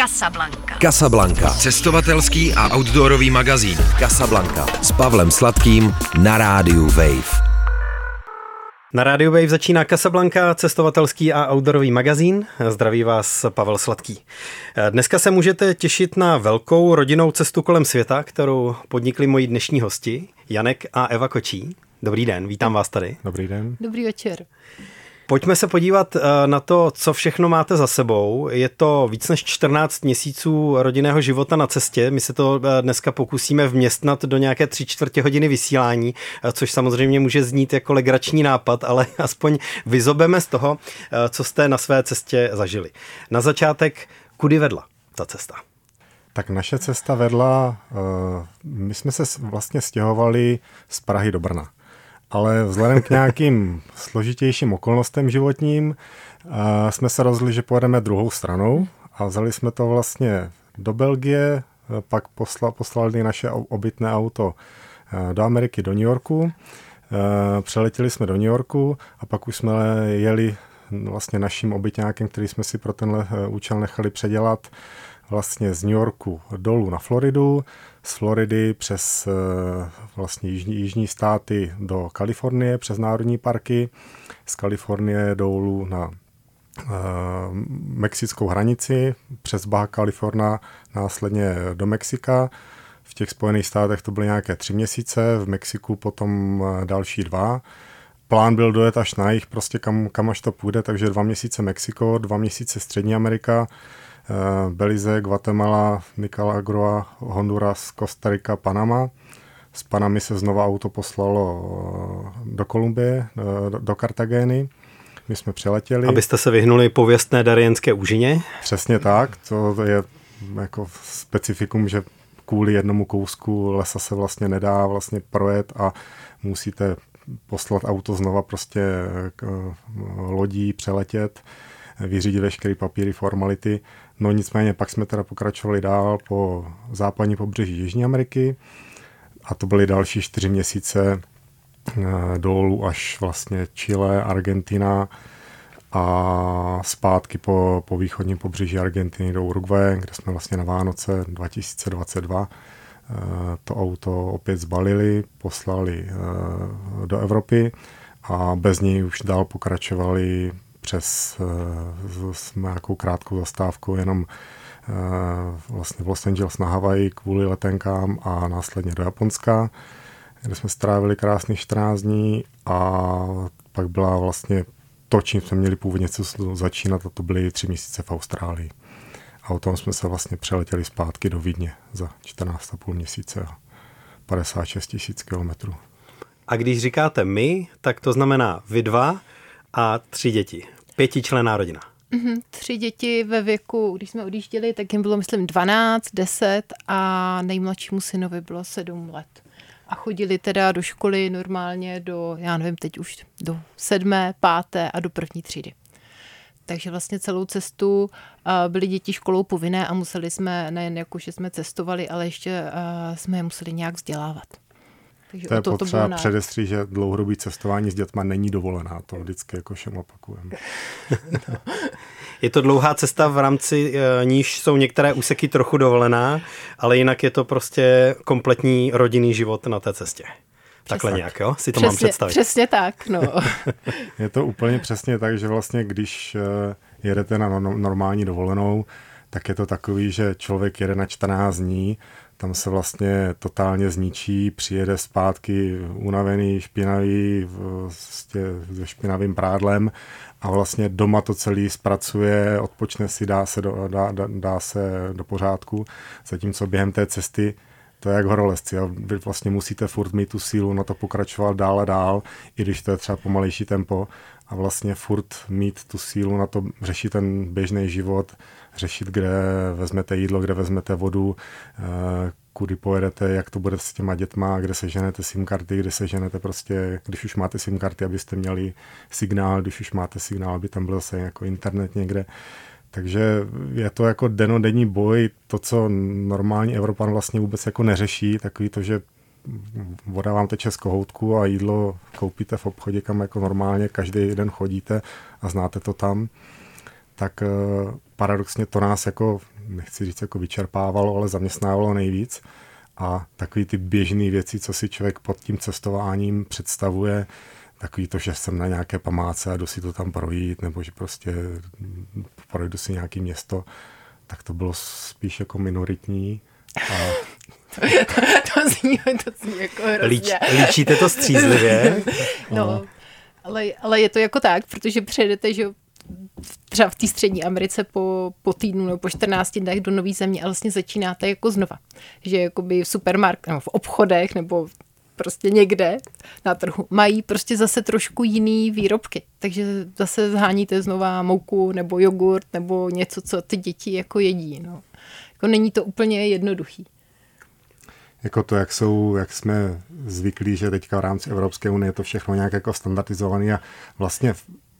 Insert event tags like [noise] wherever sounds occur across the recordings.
Casablanca. Casablanca. Cestovatelský a outdoorový magazín. Casablanca. S Pavlem Sladkým na rádiu Wave. Na rádiu Wave začíná Casablanca, cestovatelský a outdoorový magazín. Zdraví vás Pavel Sladký. Dneska se můžete těšit na velkou rodinnou cestu kolem světa, kterou podnikli moji dnešní hosti, Janek a Eva Kočí. Dobrý den, vítám vás tady. Dobrý den. Dobrý večer. Pojďme se podívat eh, na to, co všechno máte za sebou. Je to víc než 14 měsíců rodinného života na cestě. My se to eh, dneska pokusíme vměstnat do nějaké tři čtvrtě hodiny vysílání, eh, což samozřejmě může znít jako legrační nápad, ale [laughs] aspoň vyzobeme z toho, co jste na své cestě zažili. Na začátek, kudy vedla ta cesta? Tak naše cesta vedla, my jsme se vlastně stěhovali z Prahy do Brna ale vzhledem k nějakým složitějším okolnostem životním jsme se rozhodli, že pojedeme druhou stranou a vzali jsme to vlastně do Belgie, pak posla, poslali naše obytné auto do Ameriky, do New Yorku. Přeletěli jsme do New Yorku a pak už jsme jeli vlastně naším obytňákem, který jsme si pro tenhle účel nechali předělat, vlastně z New Yorku dolů na Floridu, z Floridy přes eh, vlastně jižní, jižní státy do Kalifornie, přes národní parky, z Kalifornie dolů na uh, mexickou hranici, přes Baja California, následně do Mexika. V těch Spojených státech to byly nějaké tři měsíce, v Mexiku potom eh, další dva. Plán byl dojet až na jich, prostě kam, kam až to půjde, takže dva měsíce Mexiko, dva měsíce Střední Amerika, Eh, Belize, Guatemala, Nicaragua, Honduras, Rica, Panama. Z Panamy se znova auto poslalo eh, do Kolumbie, eh, do Kartagény. My jsme přiletěli. Abyste se vyhnuli pověstné darienské úžině? Přesně tak, to je jako specifikum, že kvůli jednomu kousku lesa se vlastně nedá vlastně projet a musíte poslat auto znova prostě lodí, přeletět, vyřídit veškeré papíry, formality. No nicméně pak jsme teda pokračovali dál po západní pobřeží Jižní Ameriky a to byly další čtyři měsíce eh, dolů až vlastně Chile, Argentina a zpátky po, po východním pobřeží Argentiny do Uruguay, kde jsme vlastně na Vánoce 2022 eh, to auto opět zbalili, poslali eh, do Evropy a bez něj už dál pokračovali přes eh, s nějakou krátkou zastávkou jenom eh, vlastně v Los Angeles na Havaji kvůli letenkám a následně do Japonska, kde jsme strávili krásných 14 dní a pak byla vlastně to, čím jsme měli původně začínat, a to byly tři měsíce v Austrálii. A o tom jsme se vlastně přeletěli zpátky do Vídně za 14,5 měsíce a 56 tisíc kilometrů. A když říkáte my, tak to znamená vy dva a tři děti. Pětičlená rodina. Mm-hmm. Tři děti ve věku, když jsme odjížděli, tak jim bylo, myslím, 12, 10 a nejmladšímu synovi bylo 7 let. A chodili teda do školy normálně do, já nevím, teď už do sedmé, páté a do první třídy. Takže vlastně celou cestu byly děti školou povinné a museli jsme, nejen jako, že jsme cestovali, ale ještě jsme je museli nějak vzdělávat. Takže to je to, potřeba to předestřít, že dlouhodobý cestování s dětma není dovolená. To vždycky jako všem opakujeme. [laughs] no. Je to dlouhá cesta, v rámci uh, níž jsou některé úseky trochu dovolená, ale jinak je to prostě kompletní rodinný život na té cestě. Takhle tak. nějak, jo? Si to přesně, mám představit. Přesně tak, no. [laughs] je to úplně přesně tak, že vlastně když uh, jedete na no, normální dovolenou, tak je to takový, že člověk jede na 14 dní, tam se vlastně totálně zničí, přijede zpátky unavený, špinavý, vlastně se špinavým prádlem a vlastně doma to celý zpracuje, odpočne si, dá se do, dá, dá, dá se do pořádku, zatímco během té cesty to je jak horolezci. A vy vlastně musíte furt mít tu sílu na to pokračovat dál a dál, i když to je třeba pomalejší tempo a vlastně furt mít tu sílu na to řešit ten běžný život, řešit, kde vezmete jídlo, kde vezmete vodu, eh, kudy pojedete, jak to bude s těma dětma, kde se ženete SIM karty, kde se ženete prostě, když už máte SIM karty, abyste měli signál, když už máte signál, aby tam byl zase jako internet někde. Takže je to jako denodenní boj, to, co normální Evropan vlastně vůbec jako neřeší, takový to, že voda vám teče z kohoutku a jídlo koupíte v obchodě, kam jako normálně každý den chodíte a znáte to tam, tak eh, paradoxně to nás jako nechci říct jako vyčerpávalo, ale zaměstnávalo nejvíc. A takový ty běžné věci, co si člověk pod tím cestováním představuje, takový to, že jsem na nějaké památce a jdu si to tam projít, nebo že prostě projdu si nějaké město, tak to bylo spíš jako minoritní. A... [laughs] to, zní, to zní jako hrozně. Líč, líčíte to střízlivě? [laughs] no, ale, ale je to jako tak, protože přejdete, že třeba v té střední Americe po, po týdnu nebo po 14 dnech do nové země a vlastně začínáte jako znova. Že jakoby v supermarket, nebo v obchodech nebo prostě někde na trhu mají prostě zase trošku jiný výrobky. Takže zase zháníte znova mouku nebo jogurt nebo něco, co ty děti jako jedí. No. Jako není to úplně jednoduchý jako to, jak jsou, jak jsme zvyklí, že teďka v rámci Evropské unie je to všechno nějak jako standardizované a vlastně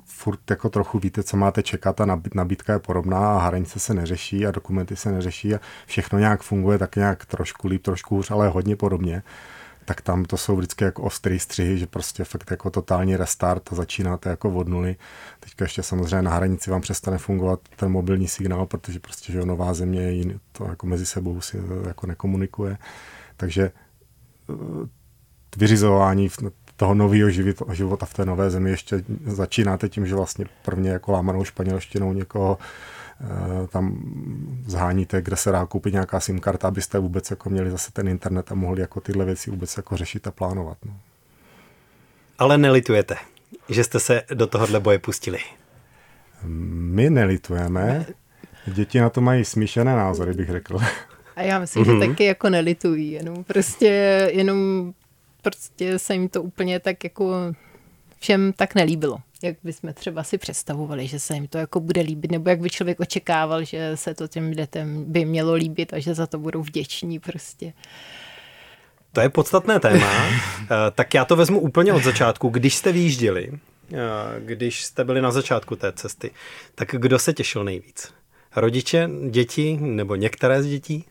furt jako trochu víte, co máte čekat a nabídka je podobná a hranice se neřeší a dokumenty se neřeší a všechno nějak funguje tak nějak trošku líp, trošku hůř, ale hodně podobně tak tam to jsou vždycky jako ostrý střihy, že prostě fakt jako totální restart a začínáte jako od nuly. Teďka ještě samozřejmě na hranici vám přestane fungovat ten mobilní signál, protože prostě že nová země to jako mezi sebou si jako nekomunikuje. Takže eh, vyřizování toho nového života v té nové zemi ještě začínáte tím, že vlastně prvně jako lámanou španělštinou někoho eh, tam zháníte, kde se dá koupit nějaká SIM karta, abyste vůbec jako měli zase ten internet a mohli jako tyhle věci vůbec jako řešit a plánovat. No. Ale nelitujete, že jste se do tohohle boje pustili? My nelitujeme. Děti na to mají smíšené názory, bych řekl. [laughs] A já myslím, mm-hmm. že taky jako nelitují, jenom prostě, jenom prostě se jim to úplně tak jako všem tak nelíbilo. Jak bychom třeba si představovali, že se jim to jako bude líbit, nebo jak by člověk očekával, že se to těm dětem by mělo líbit a že za to budou vděční prostě. To je podstatné téma. [laughs] Eh, tak já to vezmu úplně od začátku. Když jste vyjížděli, eh, když jste byli na začátku té cesty, tak kdo se těšil nejvíc? Rodiče, děti nebo některé z dětí?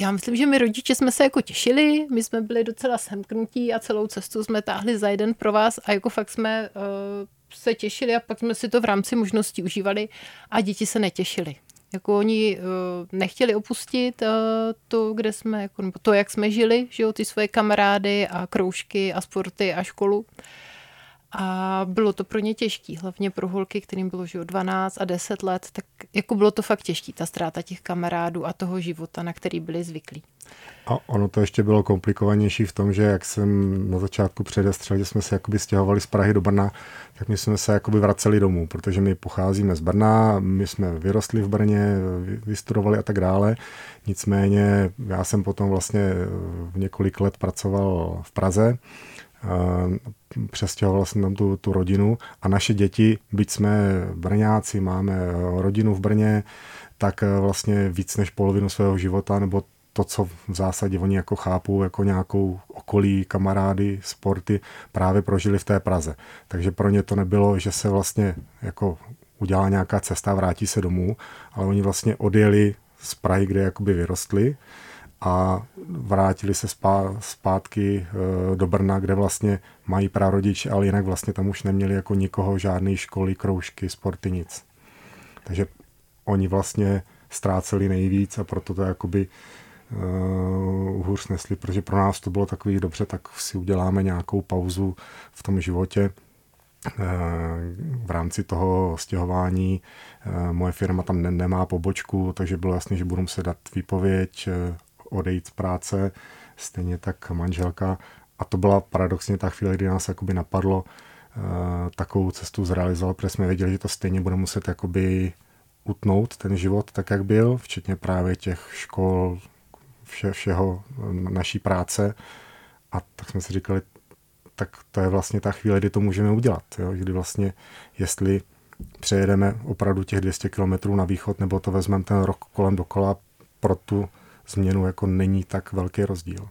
Já myslím, že my rodiče jsme se jako těšili, my jsme byli docela semknutí a celou cestu jsme táhli za jeden pro vás a jako fakt jsme uh, se těšili a pak jsme si to v rámci možností užívali a děti se netěšili. Jako oni uh, nechtěli opustit uh, to, kde jsme, jako, to, jak jsme žili, že jo, ty svoje kamarády a kroužky a sporty a školu. Uh, a bylo to pro ně těžké, hlavně pro holky, kterým bylo že 12 a 10 let, tak jako bylo to fakt těžké, ta ztráta těch kamarádů a toho života, na který byli zvyklí. A ono to ještě bylo komplikovanější v tom, že jak jsem na začátku předestřel, že jsme se jakoby stěhovali z Prahy do Brna, tak my jsme se jakoby vraceli domů, protože my pocházíme z Brna, my jsme vyrostli v Brně, vystudovali a tak dále. Nicméně já jsem potom vlastně několik let pracoval v Praze přestěhoval jsem tam tu, tu rodinu a naše děti, byť jsme Brňáci, máme rodinu v Brně, tak eh, vlastně víc než polovinu svého života, nebo to, co v zásadě oni jako chápou, jako nějakou okolí, kamarády, sporty, právě prožili v té Praze. Takže pro ně to nebylo, že se vlastně jako udělá nějaká cesta vrátí se domů, ale oni vlastně odjeli z Prahy, kde jakoby vyrostli a vrátili se zpátky eh, do Brna, kde vlastně mají prarodiče, ale jinak vlastně tam už neměli jako nikoho, žádné školy, kroužky, sporty, nic. Takže oni vlastně ztráceli nejvíc a proto to jakoby uh, hůř nesli, protože pro nás to bylo takový dobře, tak si uděláme nějakou pauzu v tom životě. Uh, v rámci toho stěhování uh, moje firma tam ne- nemá pobočku, takže bylo jasné, že budu muset dát výpověď, odejít z práce, stejně tak manželka. A to byla paradoxně ta chvíle, kdy nás jakoby napadlo uh, takovou cestu zrealizovat, protože jsme věděli, že to stejně bude muset jakoby utnout ten život tak, jak byl, včetně právě těch škol, vše, všeho naší práce. A tak jsme si říkali, tak to je vlastně ta chvíle, kdy to můžeme udělat. Jo? Kdy vlastně, jestli přejedeme opravdu těch 200 km na východ, nebo to vezmeme ten rok kolem dokola pro tu změnu jako není tak velký rozdíl.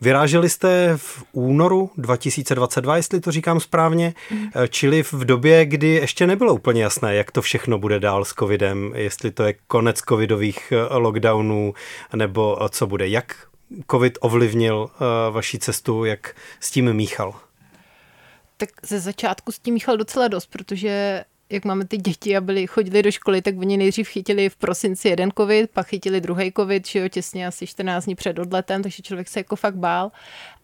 Vyráželi jste v únoru 2022, jestli to říkám správně, mm. čili v době, kdy ještě nebylo úplně jasné, jak to všechno bude dál s covidem, jestli to je konec covidových eh, lockdownů, nebo eh, co bude. Jak covid ovlivnil vaši cestu, jak s tím míchal? Tak ze začátku s tím míchal docela dost, protože jak máme ty děti a byli, chodili do školy, tak oni nejdřív chytili v prosinci jeden covid, pak chytili druhý covid, že jo, těsně asi 14 dní před odletem, takže člověk se jako fakt bál.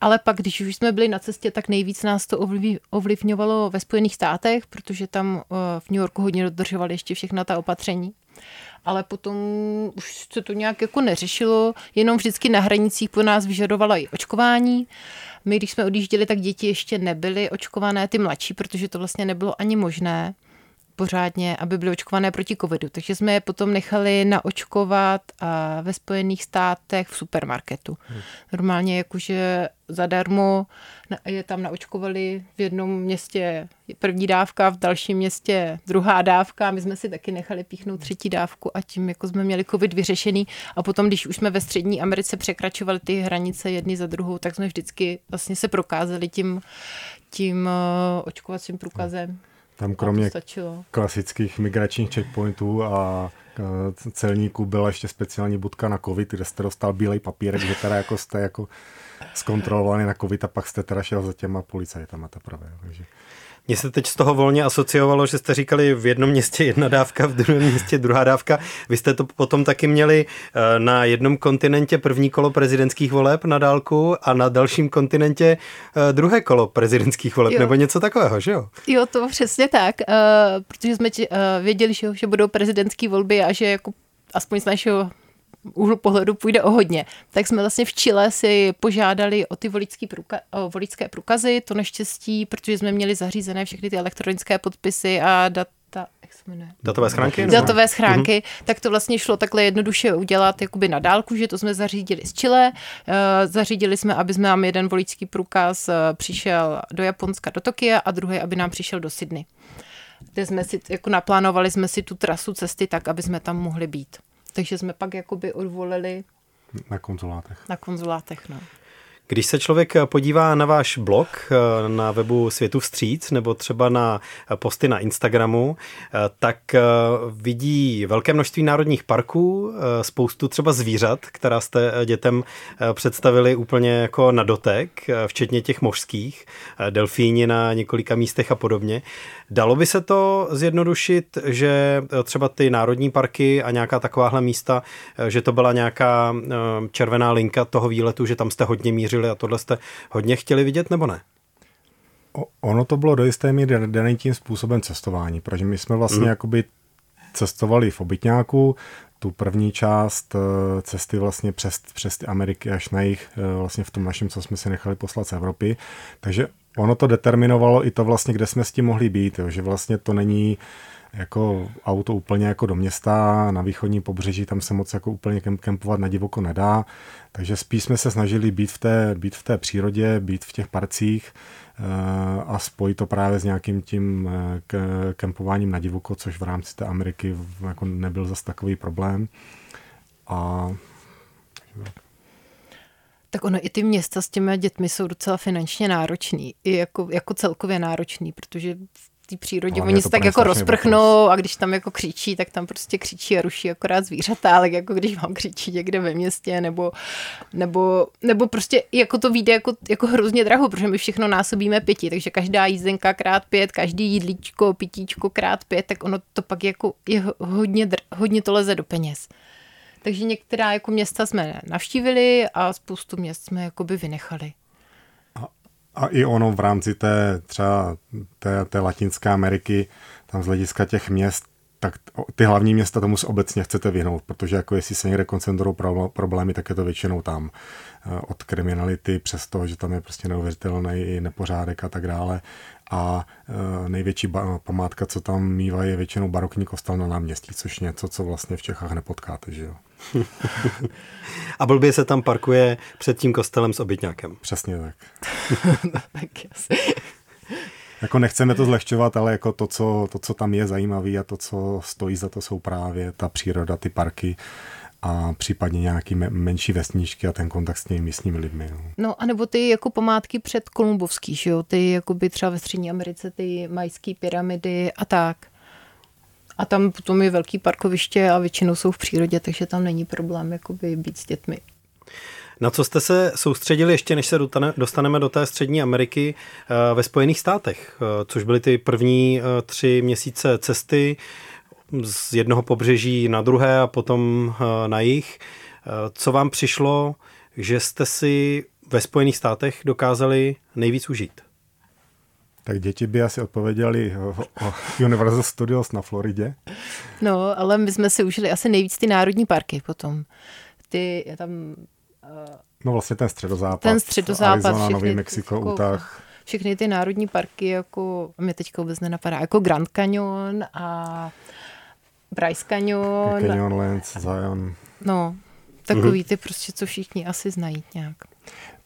Ale pak, když už jsme byli na cestě, tak nejvíc nás to ovlivňovalo ve Spojených státech, protože tam eh, v New Yorku hodně dodržovali ještě všechna ta opatření ale potom už se to nějak jako neřešilo, jenom vždycky na hranicích po nás vyžadovalo i očkování. My, když jsme odjížděli, tak děti ještě nebyly očkované, ty mladší, protože to vlastně nebylo ani možné pořádně, aby byly očkované proti covidu. Takže jsme je potom nechali naočkovat ve Spojených státech v supermarketu. Hmm. Normálně jakože zadarmo je tam naočkovali v jednom městě první dávka, v dalším městě druhá dávka. My jsme si taky nechali píchnout třetí dávku a tím jako jsme měli covid vyřešený. A potom, když už jsme ve střední Americe překračovali ty hranice jedny za druhou, tak jsme vždycky vlastně se prokázali tím, tím uh, očkovacím průkazem. Tam kromě klasických migračních checkpointů a e, celníků byla ještě speciální budka na covid, kde jste dostal bílej papírek, že teda jako jste jako zkontrolovaný na covid a pak jste teda šel za těma policajtama teprve. Takže mně se teď z toho volně asociovalo, že jste říkali v jednom městě jedna dávka, v druhém městě druhá dávka. Vy jste to potom taky měli eh, na jednom kontinentě první kolo prezidentských voleb na dálku a na dalším kontinentě eh, druhé kolo prezidentských voleb, jo. nebo něco takového, že jo? Jo, to přesně tak, uh, protože jsme věděli, že budou prezidentské volby a že jako aspoň z našeho úhlu pohledu půjde o hodně. Tak jsme vlastně v Chile si požádali o ty voličský průka- o voličské průkazy, to neštěstí, protože jsme měli zařízené všechny ty elektronické podpisy a data Datové schránky? Datové schránky, mm-hmm. tak to vlastně šlo takhle jednoduše udělat jakoby na dálku, že to jsme zařídili z Chile. Uh, zařídili jsme, aby jsme nám jeden voličský průkaz uh, přišel do Japonska, do Tokia a druhý, aby nám přišel do Sydney. Kde jsme si, jako naplánovali jsme si tu trasu cesty tak, aby jsme tam mohli být. Takže jsme pak jakoby odvolili na konzulátech. Na konzulátech, no. Když se člověk podívá na váš blog eh, na webu Světu vstříc nebo třeba na posty na Instagramu, eh, tak eh, vidí velké množství národních parků, spoustu třeba zvířat, která jste dětem představili úplně jako na dotek, včetně těch mořských, delfíni na několika místech a podobně. Dalo by se to zjednodušit, že třeba ty národní parky a nějaká takováhle místa, že to byla nějaká červená linka toho výletu, že tam jste hodně mířili zažili a tohle jste hodně chtěli vidět nebo ne? Ono to bylo do jisté míry daný tím způsobem cestování, protože my jsme vlastně mm. jakoby cestovali v obytňáku, tu první část eh, cesty vlastně přes, přes ty Ameriky až na jich eh, vlastně v tom našem, co jsme si nechali poslat z Evropy. Takže ono to determinovalo i to vlastně, kde jsme s tím mohli být, jo, že vlastně to není jako auto úplně jako do města, na východní pobřeží tam se moc jako úplně kempovat na divoko nedá, takže spíš jsme se snažili být v té, být v té přírodě, být v těch parcích eh, a spojit to právě s nějakým tím eh, kempováním na divoko, což v rámci té Ameriky jako nebyl zas takový problém. A tak ono i ty města s těmi dětmi jsou docela finančně náročný, i jako, jako celkově náročný, protože té přírodě. Hlavně Oni se tak jako rozprchnou a když tam jako křičí, tak tam prostě křičí a ruší akorát zvířata, ale jako když vám křičí někde ve městě nebo, nebo, nebo prostě jako to vyjde jako, jako hrozně draho, protože my všechno násobíme pěti, takže každá jízdenka krát pět, každý jídlíčko, pitíčko krát pět, tak ono to pak jako je hodně, hodně to leze do peněz. Takže některá jako města jsme navštívili a spoustu měst jsme jakoby vynechali. A i ono v rámci té třeba té, té Latinské Ameriky, tam z hlediska těch měst, tak ty hlavní města tomu se obecně chcete vyhnout, protože jako jestli se někde koncentrují problémy, tak je to většinou tam eh, od kriminality přes to, že tam je prostě neuvěřitelný nepořádek a tak dále. A eh, největší památka, co tam mývá, je většinou barokní kostel na náměstí, což něco, co vlastně v Čechách nepotkáte, že jo. [laughs] A blbě se tam parkuje před tím kostelem s obytňákem. Přesně tak. [laughs] tak jasně. Jako nechceme to zlehčovat, ale jako to co, to, co tam je zajímavé a to, co stojí za to, jsou právě ta příroda, ty parky a případně nějaký menší vesničky a ten kontakt s těmi místními lidmi. No. no a nebo ty jako památky před Kolumbovský, že jo? Ty jako by třeba ve Střední Americe ty majské pyramidy a tak. A tam potom je velký parkoviště a většinou jsou v přírodě, takže tam není problém jakoby být s dětmi. Na co jste se soustředili ještě, než se dostaneme do té střední Ameriky eh, ve Spojených státech, eh, což byly ty první eh, tři měsíce cesty z jednoho pobřeží na druhé a potom na jich. Co vám přišlo, že jste si ve Spojených státech dokázali nejvíc užít? Tak děti by asi odpověděli o, o Universal Studios na Floridě. No, ale my jsme si užili asi nejvíc ty národní parky potom. Ty, je tam... Uh, no vlastně ten středozápad. Ten středozápad. Arizona, Nový Mexiko, jako, Utah. Všechny ty národní parky, jako mě teďka vůbec nenapadá, jako Grand Canyon a Bryce Canyon. Canyonlands, Zion. No, takový ty prostě, co všichni asi znají nějak.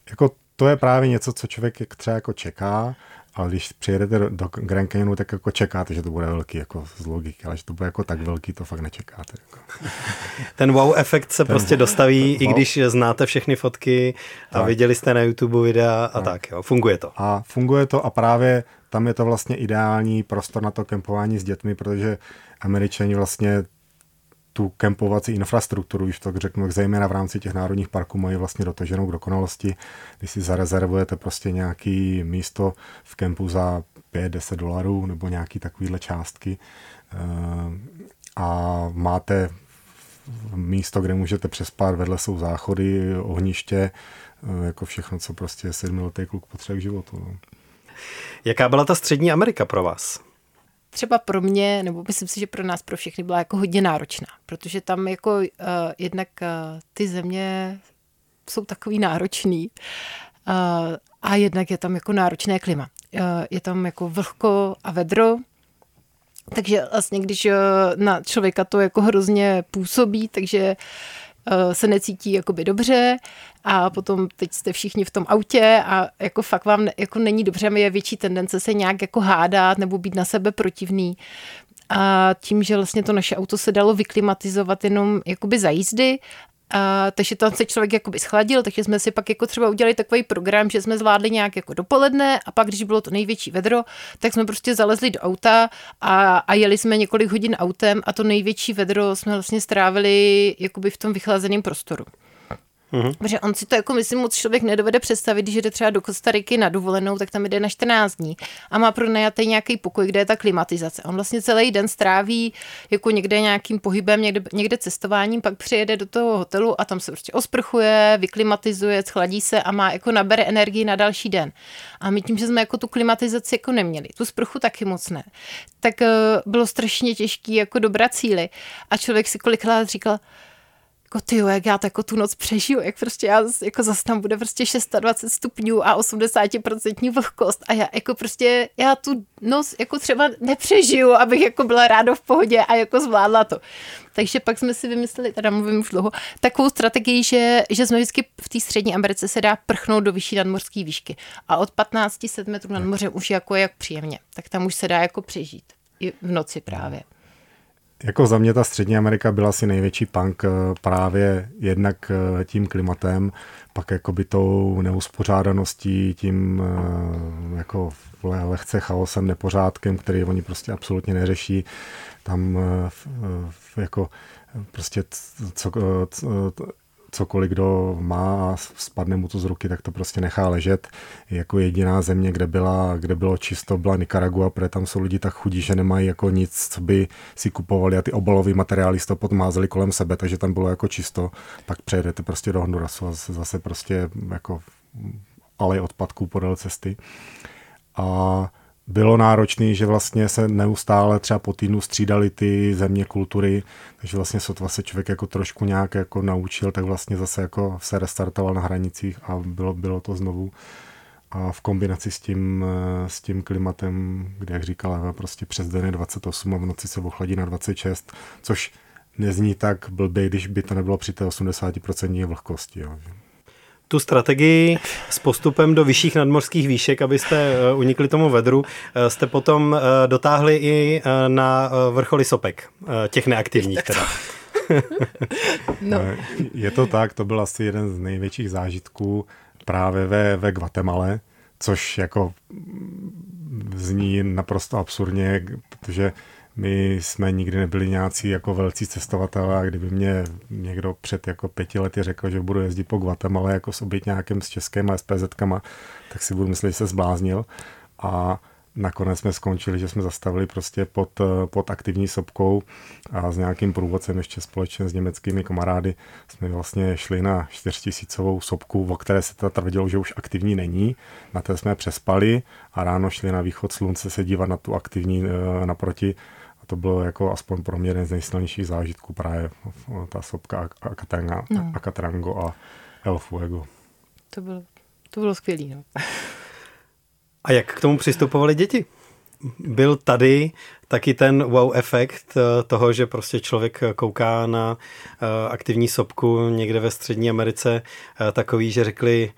Jako to je právě něco, co člověk třeba jako čeká, ale když přijedete do, do Grand Canyonu, tak jako čekáte, že to bude velký, jako z logiky, ale že to bude jako tak velký, to fakt nečekáte. Jako. [laughs] Ten wow efekt se ten, prostě dostaví, ten, i když znáte všechny fotky a tak. viděli jste na YouTube videa a tak. tak, jo, funguje to. A funguje to a právě tam je to vlastně ideální prostor na to kempování s dětmi, protože američani vlastně tu kempovací infrastrukturu, už tak řeknu, zejména v rámci těch národních parků mají vlastně dotaženou k dokonalosti. Když si zarezervujete prostě nějaký místo v kempu za 5-10 dolarů nebo nějaký takovýhle částky eh, a máte místo, kde můžete přespat, vedle jsou záchody, ohniště, eh, jako všechno, co prostě sedmiletý kluk potřebuje k životu. No. Jaká byla ta střední Amerika pro vás? třeba pro mě, nebo myslím si, že pro nás, pro všechny byla jako hodně náročná, protože tam jako uh, jednak uh, ty země jsou takový náročný uh, a jednak je tam jako náročné klima. Uh, je tam jako vlhko a vedro, takže vlastně, když na člověka to jako hrozně působí, takže se necítí jakoby dobře a potom teď jste všichni v tom autě a jako fakt vám jako není dobře, je větší tendence se nějak jako hádat nebo být na sebe protivný. A tím, že vlastně to naše auto se dalo vyklimatizovat jenom jakoby za jízdy a, takže tam se člověk jakoby schladil, takže jsme si pak jako třeba udělali takový program, že jsme zvládli nějak jako dopoledne a pak, když bylo to největší vedro, tak jsme prostě zalezli do auta a, a jeli jsme několik hodin autem a to největší vedro jsme vlastně strávili jakoby v tom vychlazeném prostoru. Mm-hmm. Protože on si to jako myslím moc člověk nedovede představit, když jde třeba do Kostariky na dovolenou, tak tam jde na 14 dní a má pronajatý nějaký pokoj, kde je ta klimatizace. On vlastně celý den stráví jako někde nějakým pohybem, někde, někde cestováním, pak přijede do toho hotelu a tam se prostě osprchuje, vyklimatizuje, schladí se a má jako nabere energii na další den. A my tím, že jsme jako tu klimatizaci jako neměli, tu sprchu taky moc ne, tak uh, bylo strašně těžké jako dobrat cíly. A člověk si kolikrát říkal, jako ty jak já to jako tu noc přežiju, jak prostě já jako zase tam bude prostě 620 stupňů a 80% vlhkost a já jako prostě já tu noc jako třeba nepřežiju, abych jako byla rádo v pohodě a jako zvládla to. Takže pak jsme si vymysleli, teda mluvím už dlouho, takovou strategii, že, že jsme vždycky v té střední Americe se dá prchnout do vyšší nadmorské výšky a od 15 set metrů nad mořem už jako je jak příjemně, tak tam už se dá jako přežít i v noci právě. Jako za mě ta Střední Amerika byla asi největší punk eh, právě jednak eh, tím klimatem, pak jakoby tou neuspořádaností, tím eh, jako lehce chaosem, nepořádkem, který oni prostě absolutně neřeší. Tam jako prostě co, co, cokoliv kdo má a spadne mu to z ruky, tak to prostě nechá ležet. Jako jediná země, kde, byla, kde bylo čisto, byla Nicaragua, protože tam jsou lidi tak chudí, že nemají jako nic, co by si kupovali a ty obalový materiály to podmázeli kolem sebe, takže tam bylo jako čisto. Pak přejedete prostě do Hondurasu a zase, prostě jako alej odpadků podél cesty. A bylo náročné, že vlastně se neustále třeba po týdnu střídali ty země kultury, takže vlastně sotva se člověk jako trošku nějak jako naučil, tak vlastně zase jako se restartoval na hranicích a bylo, bylo to znovu. A v kombinaci s tím, s tím klimatem, kde, jak říkala, prostě přes den je 28 a v noci se ochladí na 26, což nezní tak blbě, když by to nebylo při té 80% vlhkosti. Jo tu strategii s postupem do vyšších nadmorských výšek, abyste eh, unikli tomu vedru, eh, jste potom eh, dotáhli i na vrcholy sopek, těch neaktivních [laughs] teda. [laughs] no. Je to tak, to byl asi jeden z největších zážitků právě ve, ve Guatemala, což jako zní naprosto absurdně, protože my jsme nikdy nebyli nějací jako velcí cestovatelé a kdyby mě někdo před jako pěti lety řekl, že budu jezdit po Guatemala jako s nějakým s českými SPZ-kama, tak si budu myslet, že se zbláznil. A nakonec jsme skončili, že jsme zastavili prostě pod, pod aktivní sopkou a s nějakým průvodcem ještě společně s německými kamarády jsme vlastně šli na 4000 sopku, o které se teda tvrdilo, že už aktivní není. Na té jsme přespali a ráno šli na východ slunce se dívat na tu aktivní eh, naproti to bylo jako aspoň pro mě jeden z nejsilnějších zážitků právě ta sopka Akatrango no. a El Fuego. To bylo, to bylo skvělé. No. A jak k tomu přistupovali děti? Byl tady taky ten wow efekt eh, toho, že prostě člověk kouká na eh, aktivní sopku někde ve Střední Americe eh, takový, že řekli,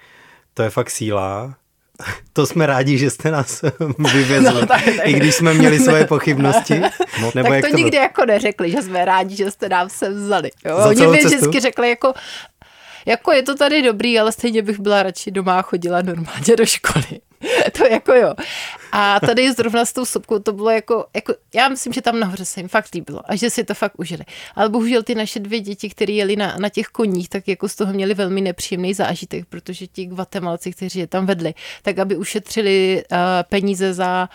to je fakt síla, [laughs] to jsme rádi, že jste nás [laughs] vyvezli, no, tak, tak. i když jsme měli svoje pochybnosti. [laughs] No, nebo tak jak to, to nikdy jako neřekli, že jsme rádi, že jste nám se vzali. Jo? Oni mi vždycky řekli jako, jako je to tady dobrý, ale stejně bych byla radši doma a chodila normálně do školy. to jako jo. A tady zrovna s tou sopkou to bylo jako, jako, já myslím, že tam nahoře se jim fakt líbilo a že si to fakt užili. Ale bohužel ty naše dvě děti, které jeli na, na těch koních, tak jako z toho měli velmi nepříjemný zážitek, protože ti Guatemalci, kteří je tam vedli, tak aby ušetřili uh, peníze za,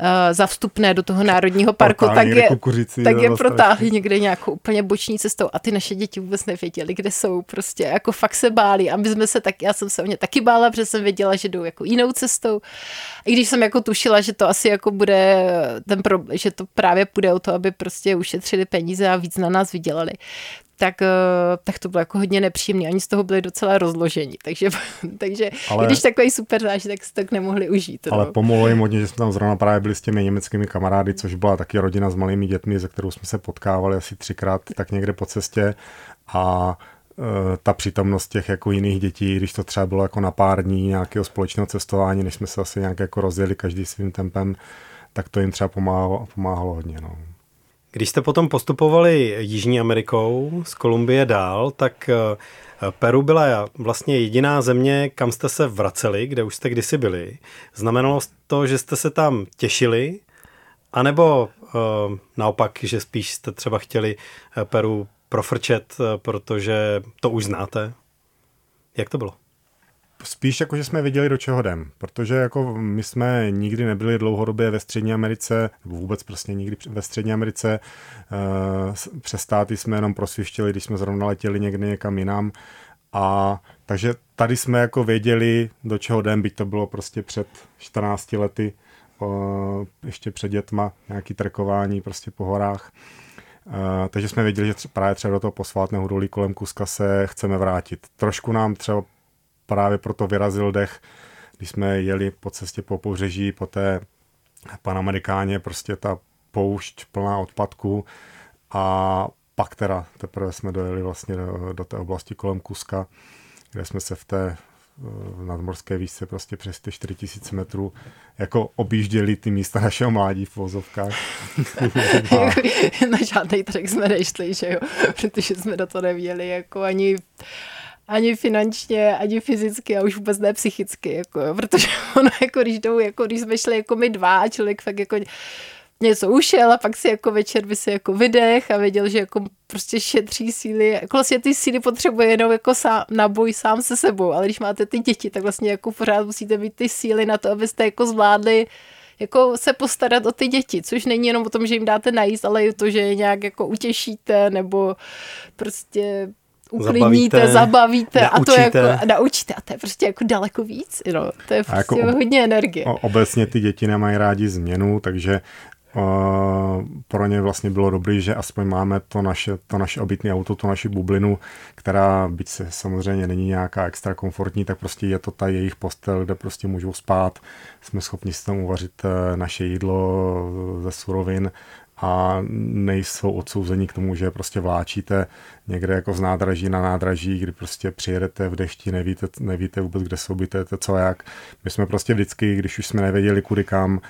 uh, za vstupné do toho národního parku, tak je, kukuřici, tak je protáhli někde nějakou úplně boční cestou a ty naše děti vůbec nevěděli, kde jsou, prostě jako fakt se báli a my jsme se tak, já jsem se o ně taky bála, protože jsem věděla, že jdou jako jinou cestou. I když jsem jako tušila, že to asi jako bude ten pro, že to právě půjde o to, aby prostě ušetřili peníze a víc na nás vydělali tak, eh, tak to bylo jako hodně nepříjemné. Oni z toho byli docela rozloženi, takže, [laughs] takže ale, když takový super zážitek tak si tak nemohli užít. Ale no. pomohlo jim hodně, že jsme tam zrovna právě byli s těmi německými kamarády, což byla taky rodina s malými dětmi, ze kterou jsme se potkávali asi třikrát tak někde po cestě a ta přítomnost těch jako jiných dětí, když to třeba bylo jako na pár dní nějakého společného cestování, než jsme se asi nějak jako rozjeli každý svým tempem, tak to jim třeba pomáhalo, pomáhalo hodně. No. Když jste potom postupovali Jižní Amerikou z Kolumbie dál, tak eh, Peru byla vlastně jediná země, kam jste se vraceli, kde už jste kdysi byli. Znamenalo to, že jste se tam těšili, anebo uh, naopak, že spíš jste třeba chtěli Peru profrčet, eh, protože to už znáte. Jak to bylo? Spíš jako, že jsme věděli, do čeho jdem, protože jako my jsme nikdy nebyli dlouhodobě ve Střední Americe, nebo vůbec prostě nikdy ve Střední Americe. Eh, přes státy jsme jenom prosvištěli, když jsme zrovna letěli někde někam jinam. A takže tady jsme jako věděli, do čeho jdem, byť to bylo prostě před 14 lety, ještě před dětma, nějaký trekování prostě po horách. Takže jsme věděli, že právě třeba do toho posvátného údolí kolem Kuska se chceme vrátit. Trošku nám třeba právě proto vyrazil dech, když jsme jeli po cestě po pobřeží, po té Panamerikáně, prostě ta poušť plná odpadků a pak teda teprve jsme dojeli vlastně do, do té oblasti kolem Kuska, kde jsme se v té v nadmorské výšce prostě přes ty 4000 metrů jako objížděli ty místa našeho mládí v vozovkách. [laughs] Na žádný trek jsme nešli, že jo, protože jsme do toho nevěli jako ani ani finančně, ani fyzicky a už vůbec ne psychicky, jako, protože ono, jako když jdou, jako když jsme šli jako my dva a člověk fakt jako něco ušel a pak si jako večer by si jako vydech a věděl, že jako prostě šetří síly. Jako vlastně ty síly potřebuje jenom jako sám, na boj sám se sebou, ale když máte ty děti, tak vlastně jako pořád musíte mít ty síly na to, abyste jako zvládli jako se postarat o ty děti, což není jenom o tom, že jim dáte najíst, ale i to, že je nějak jako utěšíte nebo prostě uklidníte, zabavíte, zabavíte a to jako naučíte a to je prostě jako daleko víc, no. to je prostě jako hodně energie. Obecně ty děti nemají rádi změnu, takže pro ně vlastně bylo dobré, že aspoň máme to naše, to naše obytné auto, tu naši bublinu, která byť se samozřejmě není nějaká extra komfortní, tak prostě je to ta jejich postel, kde prostě můžou spát. Jsme schopni si tam uvařit eh, naše jídlo ze surovin a nejsou odsouzení k tomu, že prostě vláčíte někde jako z nádraží na nádraží, kdy prostě přijedete v dešti, nevíte, nevíte vůbec, kde se ubytujete, co jak. My jsme prostě vždycky, když už jsme nevěděli kudy kam,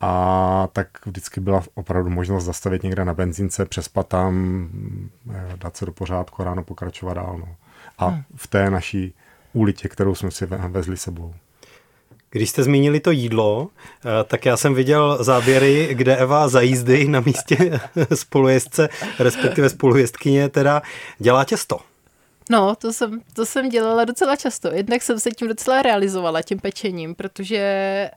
a tak vždycky byla opravdu možnost zastavit někde na benzínce, přespat tam, eh, dát se do pořádku a ráno pokračovat dál. No. A hmm. v té naší úlitě, kterou jsme si vezli sebou. Když jste zmínili to jídlo, tak já jsem viděl záběry, kde Eva za jízdy na místě [laughs] spolujezdce, respektive spolujezdkyně, teda dělá těsto. No, to jsem, to jsem dělala docela často. Jednak jsem se tím docela realizovala, tím pečením, protože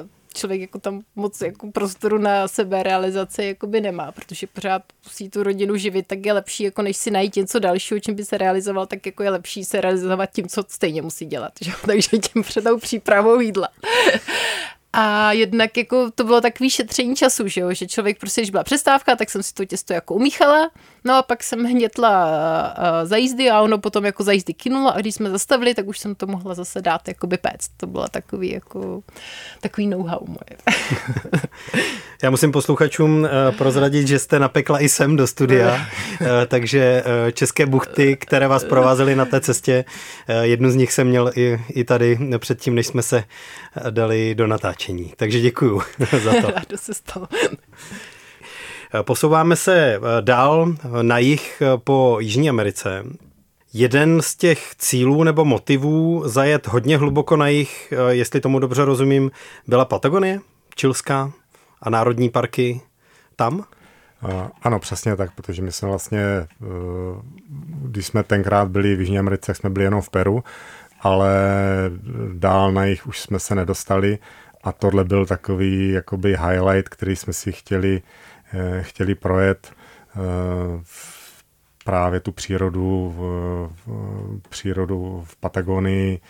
uh, člověk jako tam moc jako prostoru na sebe realizace jakoby nemá, protože pořád musí tu rodinu živit, tak je lepší, jako než si najít něco dalšího, čím by se realizoval, tak jako je lepší se realizovat tím, co stejně musí dělat. Že? [laughs] Takže tím před tou přípravou jídla. A jednak jako to bylo takový šetření času, že, jo? že člověk prostě, když byla přestávka, tak jsem si to těsto jako umíchala, no a pak jsem hnětla uh, za jízdy a ono potom jako za jízdy kynulo a když jsme zastavili, tak už jsem to mohla zase dát jakoby péct. To bylo takový jako takový know-how moje. [laughs] Já musím posluchačům uh, prozradit, že jste napekla i sem do studia, takže české buchty, které vás provázely na té cestě, jednu z nich jsem měl i, i tady předtím, než jsme se dali do natáčení. Takže děkuju [laughs] za to. Rádo se stalo. Posouváme se dál na jich po Jižní Americe. Jeden z těch cílů nebo motivů zajet hodně hluboko na jich, jestli tomu dobře rozumím, byla Patagonie, Čilská a národní parky tam? Ano, přesně tak, protože my jsme vlastně, eh, když jsme tenkrát byli v Jižní Americe, jsme byli jenom v Peru, ale dál na jich už jsme se nedostali a tohle byl takový jakoby highlight, který jsme si chtěli, eh, chtěli projet eh, právě tu přírodu v, v, přírodu v Patagonii,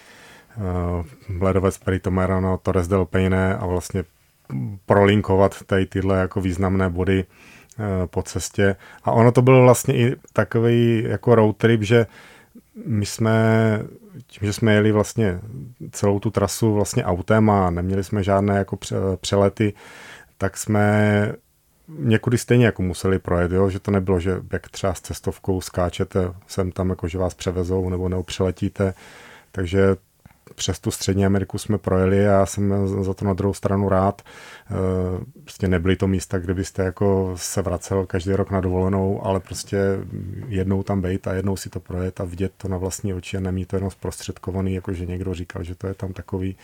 ledovec Perito Moreno, Torres del Paine a vlastně prolinkovat tady tyhle jako významné body eh, po cestě. A ono to byl vlastně i takový jako road trip, že my jsme, tím, že jsme jeli vlastně celou tu trasu vlastně autem a neměli jsme žádné jako přelety, tak jsme někudy stejně jako museli projet, jo? že to nebylo, že jak třeba s cestovkou skáčete sem tam, jako že vás převezou nebo neupřeletíte, takže přes tu Střední Ameriku jsme projeli a já jsem za to na druhou stranu rád. Eh, prostě nebyly to místa, kde byste jako se vracel každý rok na dovolenou, ale prostě jednou tam bejt a jednou si to projet a vidět to na vlastní oči a nemít to jenom zprostředkovaný, jako že někdo říkal, že to je tam takový.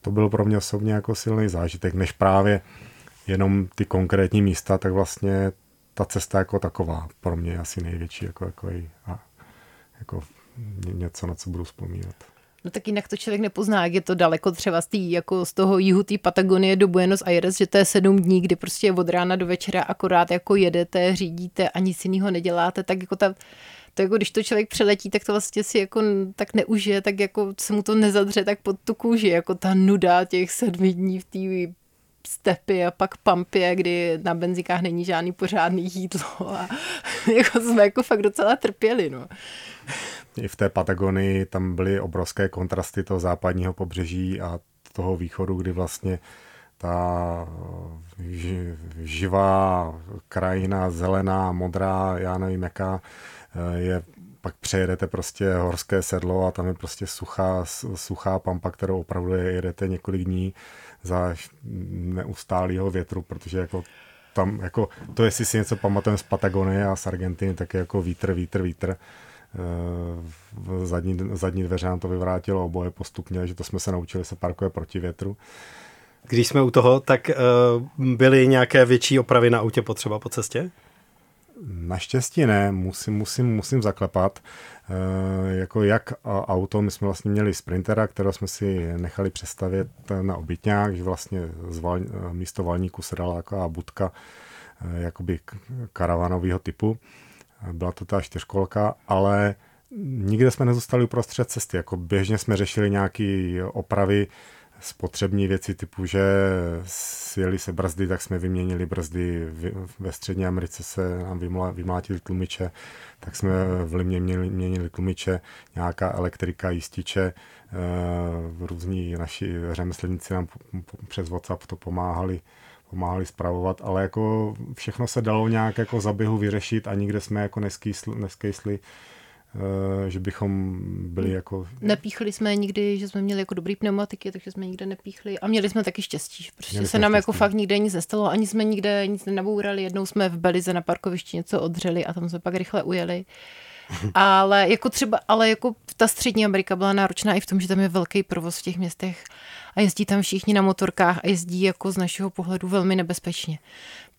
To byl pro mě osobně jako silný zážitek, než právě jenom ty konkrétní místa, tak vlastně ta cesta jako taková pro mě je asi největší jako, jako, a, jako něco, na co budu vzpomínat. No tak jinak to člověk nepozná, jak je to daleko třeba z, tý, jako z toho jihu té Patagonie do Buenos Aires, že to je sedm dní, kdy prostě od rána do večera akorát jako jedete, řídíte a nic jiného neděláte, tak jako ta, to jako když to člověk přeletí, tak to vlastně si jako tak neužije, tak jako se mu to nezadře tak pod tu kůži, jako ta nuda těch sedmi dní v té stepy a pak pampě, kdy na benzíkách není žádný pořádný jídlo a [laughs] jako jsme jako fakt docela trpěli, no. I v té Patagonii tam byly obrovské kontrasty toho západního pobřeží a toho východu, kdy vlastně ta živá krajina, zelená, modrá, já nevím jaká, eh, je pak přejedete prostě horské sedlo a tam je prostě suchá, suchá pampa, kterou opravdu jedete několik dní za neustálého větru, protože jako tam, jako to, jestli si něco pamatujeme z Patagonie a z Argentiny, tak je jako vítr, vítr, vítr v zadní, zadní dveře nám to vyvrátilo oboje postupně, že to jsme se naučili se parkuje proti větru. Když jsme u toho, tak uh, byly nějaké větší opravy na autě potřeba po cestě? Naštěstí ne, musím, musím, musím zaklepat. E, jako jak auto, my jsme vlastně měli Sprintera, kterého jsme si nechali přestavět na obytňák, že vlastně z val, místo valníku se dala taková budka e, jakoby karavanového typu. Byla to ta čtyřkolka, ale nikde jsme nezůstali uprostřed cesty. Jako běžně jsme řešili nějaké opravy, spotřební věci typu, že sjeli se brzdy, tak jsme vyměnili brzdy. Ve Střední Americe se nám vymlátili tlumiče, tak jsme v Limě měnili, tlumiče, nějaká elektrika, jističe, eh, různí naši řemeslníci nám přes WhatsApp to pomáhali pomáhali zpravovat, ale jako všechno se dalo nějak jako za běhu vyřešit a nikde jsme jako neskýsli, neskýsli že bychom byli jako... Nepíchli jsme nikdy, že jsme měli jako dobrý pneumatiky, takže jsme nikde nepíchli a měli jsme taky štěstí, protože měli se nám jako štěstí. jako fakt nikde nic nestalo, ani jsme nikde nic nenabourali, jednou jsme v Belize na parkovišti něco odřeli a tam jsme pak rychle ujeli. [laughs] ale jako třeba, ale jako ta střední Amerika byla náročná i v tom, že tam je velký provoz v těch městech a jezdí tam všichni na motorkách a jezdí jako z našeho pohledu velmi nebezpečně.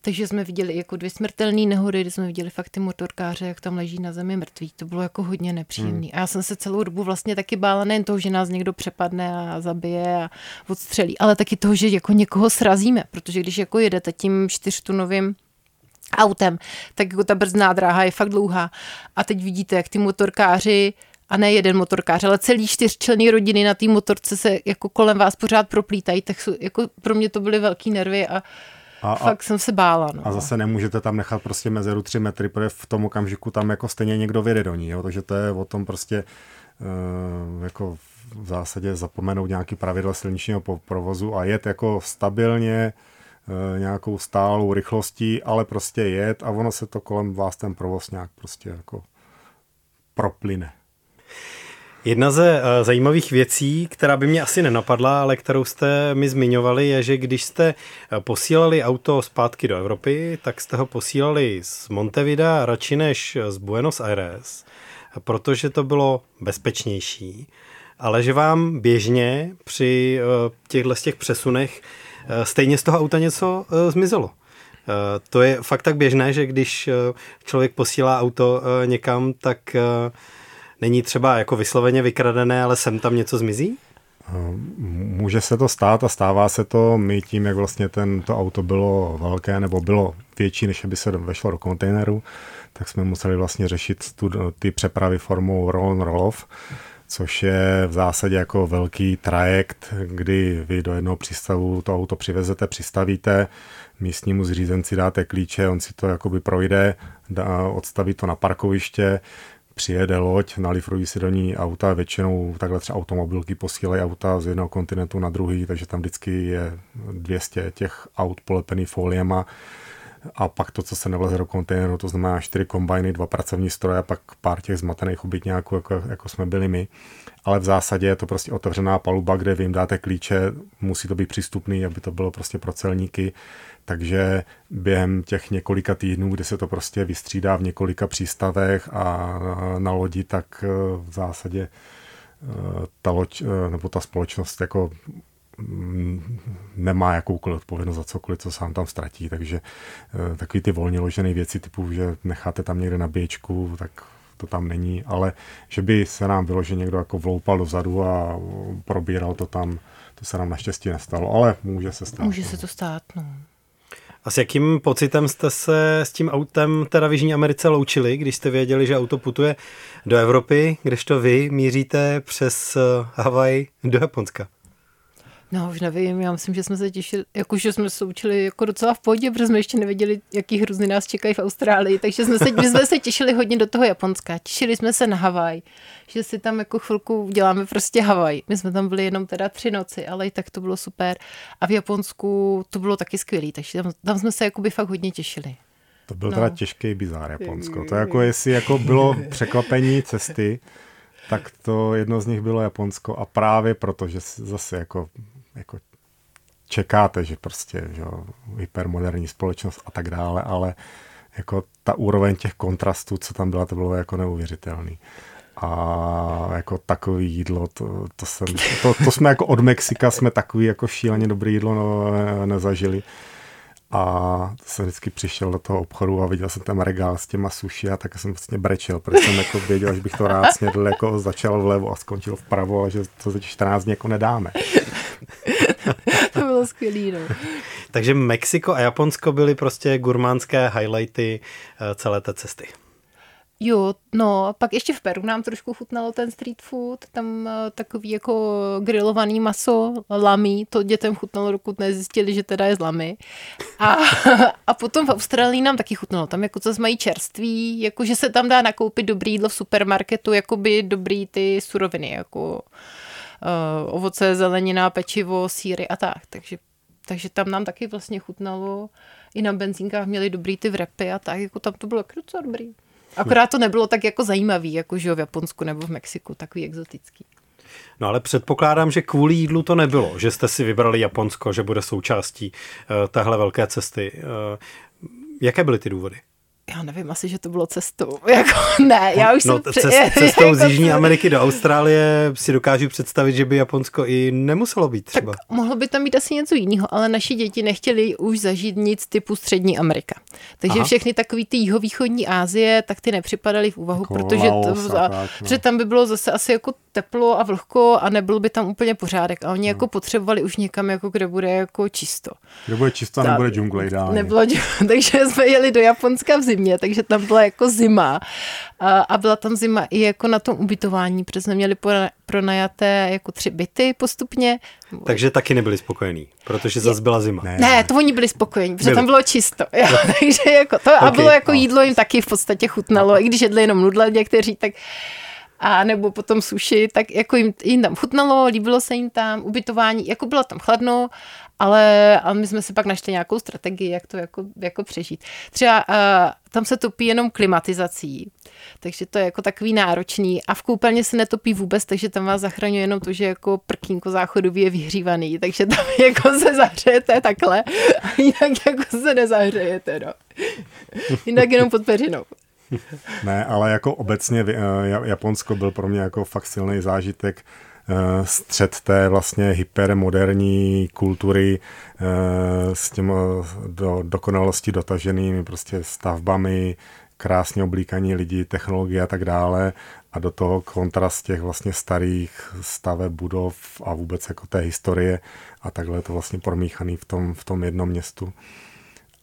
Takže jsme viděli jako dvě smrtelné nehody, kdy jsme viděli fakt ty motorkáře, jak tam leží na zemi mrtví. To bylo jako hodně nepříjemné. Hmm. A já jsem se celou dobu vlastně taky bála nejen toho, že nás někdo přepadne a zabije a odstřelí, ale taky toho, že jako někoho srazíme, protože když jako jedete tím čtyřtunovým autem, tak jako ta brzná dráha je fakt dlouhá. A teď vidíte, jak ty motorkáři a ne jeden motorkář, ale celý čtyřčlenný rodiny na té motorce se jako kolem vás pořád proplítají, tak jsou, jako pro mě to byly velký nervy a a, Fakt a, jsem se bála. No. A zase nemůžete tam nechat prostě mezeru 3 metry, protože v tom okamžiku tam jako stejně někdo vyjde do ní, jo? takže to je o tom prostě uh, jako v zásadě zapomenout nějaký pravidla silničního provozu a jet jako stabilně uh, nějakou stálou rychlostí, ale prostě jet a ono se to kolem vás ten provoz nějak prostě jako proplyne. Jedna ze uh, zajímavých věcí, která by mě asi nenapadla, ale kterou jste mi zmiňovali, je, že když jste eh, posílali auto zpátky do Evropy, tak jste ho posílali z Montevida radši než z Buenos Aires, protože to bylo bezpečnější, ale že vám běžně při těchto těch přesunech stejně z toho auta něco zmizelo. To je fakt tak běžné, že když člověk posílá auto někam, tak není třeba jako vysloveně vykradené, ale sem tam něco zmizí? Může se to stát a stává se to. My tím, jak vlastně ten, to auto bylo velké nebo bylo větší, než by se vešlo do kontejneru, tak jsme museli vlastně řešit tu, ty přepravy formou roll roll-off, což je v zásadě jako velký trajekt, kdy vy do jednoho přístavu to auto přivezete, přistavíte, místnímu zřízenci dáte klíče, on si to jakoby projde, dá, odstaví to na parkoviště, přijede loď, nalifrují si do ní auta, většinou takhle třeba automobilky posílají auta z jednoho kontinentu na druhý, takže tam vždycky je 200 těch aut polepený foliema a pak to, co se nevleze do kontejneru, to znamená čtyři kombajny, dva pracovní stroje a pak pár těch zmatených obytňáků, jako, jako jsme byli my. Ale v zásadě je to prostě otevřená paluba, kde vy jim dáte klíče, musí to být přístupný, aby to bylo prostě pro celníky takže během těch několika týdnů, kdy se to prostě vystřídá v několika přístavech a na lodi, tak e, v zásadě e, ta loď e, nebo ta společnost jako mm, nemá jakoukoliv odpovědnost za cokoliv, co sám tam ztratí, takže takový ty volně ložené věci typu, že necháte tam někde nabíječku, tak to tam není, ale že by se nám vyloženě někdo jako vloupal dozadu a probíral to tam, to se nám naštěstí nestalo, ale může se stát. Může se to stát, no. A s jakým pocitem jste se s tím autem teda v Jižní Americe loučili, když jste věděli, že auto putuje do Evropy, kdežto vy míříte přes eh, Havaj do Japonska? No, už nevím, já myslím, že jsme se těšili, jako že jsme se učili jako docela v pohodě, protože jsme ještě nevěděli, jaký hrůzny nás čekají v Austrálii, takže jsme se, my jsme se těšili hodně do toho Japonska. Těšili jsme se na Havaj, že si tam jako chvilku uděláme prostě Havaj. My jsme tam byli jenom teda tři noci, ale i tak to bylo super. A v Japonsku to bylo taky skvělé, takže tam, tam jsme se jakoby fakt hodně těšili. To byl no. teda těžký bizár Japonsko. To jako jestli jako bylo překvapení cesty, tak to jedno z nich bylo Japonsko a právě proto, že zase jako jako čekáte, že prostě že hypermoderní společnost a tak dále, ale jako ta úroveň těch kontrastů, co tam byla, to bylo jako neuvěřitelný. A jako takový jídlo, to, to, jsem, to, to jsme jako od Mexika jsme takový jako šíleně dobrý jídlo no, ne, nezažili. A jsem vždycky přišel do toho obchodu a viděl jsem tam regál s těma suši a tak jsem vlastně brečel, protože jsem jako věděl, že bych to rád snědl, jako začal vlevo a skončil vpravo a že to za 14 dní jako nedáme. [laughs] to bylo skvělý, no. Takže Mexiko a Japonsko byly prostě gurmánské highlighty eh, celé té cesty. Jo, no, pak ještě v Peru nám trošku chutnalo ten street food, tam uh, takový jako grilovaný maso, lamy, to dětem chutnalo, dokud nezjistili, že teda je z lamy. A, [laughs] a potom v Austrálii nám taky chutnalo, tam jako co mají čerství, jako že se tam dá nakoupit dobrý jídlo v supermarketu, jako by dobrý ty suroviny, jako uh, ovoce, zelenina, pečivo, síry a tak, takže takže tam nám taky vlastně chutnalo. I na benzínkách měli dobrý ty vrepy a tak, jako tam to bylo docela dobrý. Akorát to nebylo tak jako zajímavý, jako že v Japonsku nebo v Mexiku, takový exotický. No ale předpokládám, že kvůli jídlu to nebylo, že jste si vybrali Japonsko, že bude součástí uh, téhle velké cesty. Uh, jaké byly ty důvody? Já nevím, asi, že to bylo cestou. [laughs] Jako, ne, já už no, jsem... Při, cest, [laughs] cestou jako z Jižní Ameriky do Austrálie si dokážu představit, že by Japonsko i nemuselo být třeba. Tak mohlo by tam být asi něco jiného, ale naši děti nechtěli už zažít nic typu Střední Amerika. Takže Aha. všechny takový ty jihovýchodní Ázie, tak ty nepřipadaly v úvahu, jako protože, to, a, tak, no. protože tam by bylo zase asi jako teplo a vlhko a nebyl by tam úplně pořádek. A oni no. jako potřebovali už někam, jako kde bude jako čisto. Kde bude čisto a nebude džungle ideálně. Nebylo [laughs] takže jsme jeli do Japonska v zimě, takže tam byla jako zima. A, a byla tam zima i jako na tom ubytování, protože jsme měli pronajaté jako tři byty postupně. Takže taky nebyli spokojení, protože zase byla zima. Ne, ne to oni byli spokojení, protože byli. tam bylo čisto. Jo, [laughs] [laughs] takže jako to, okay. a bylo jako no. jídlo jim taky v podstatě chutnalo, i když jedli jenom nudle někteří, tak a nebo potom suši, tak jako jim, jim tam chutnalo, líbilo se jim tam, ubytování, jako bylo tam chladno, ale a my jsme si pak našli nějakou strategii, jak to jako, jako přežít. Třeba uh, tam se topí jenom klimatizací, takže to je jako takový náročný a v koupelně se netopí vůbec, takže tam vás zachraňuje jenom to, že jako prkínko záchodový je vyhřívaný, takže tam [laughs] jako se zahřejete takhle a jinak jako se nezahřejete, no. Jinak jenom pod peřinou. Ne, ale jako obecně eh, Japonsko byl pro mě jako fakt silný zážitek střed té vlastně hypermoderní kultury eh, s těmi do dokonalosti dotaženými prostě stavbami, krásně oblíkaní lidí, technologie a tak dále a do toho kontrast těch vlastně starých staveb budov a vůbec jako té historie a takhle je to vlastně promíchaný v tom, v tom jednom městu.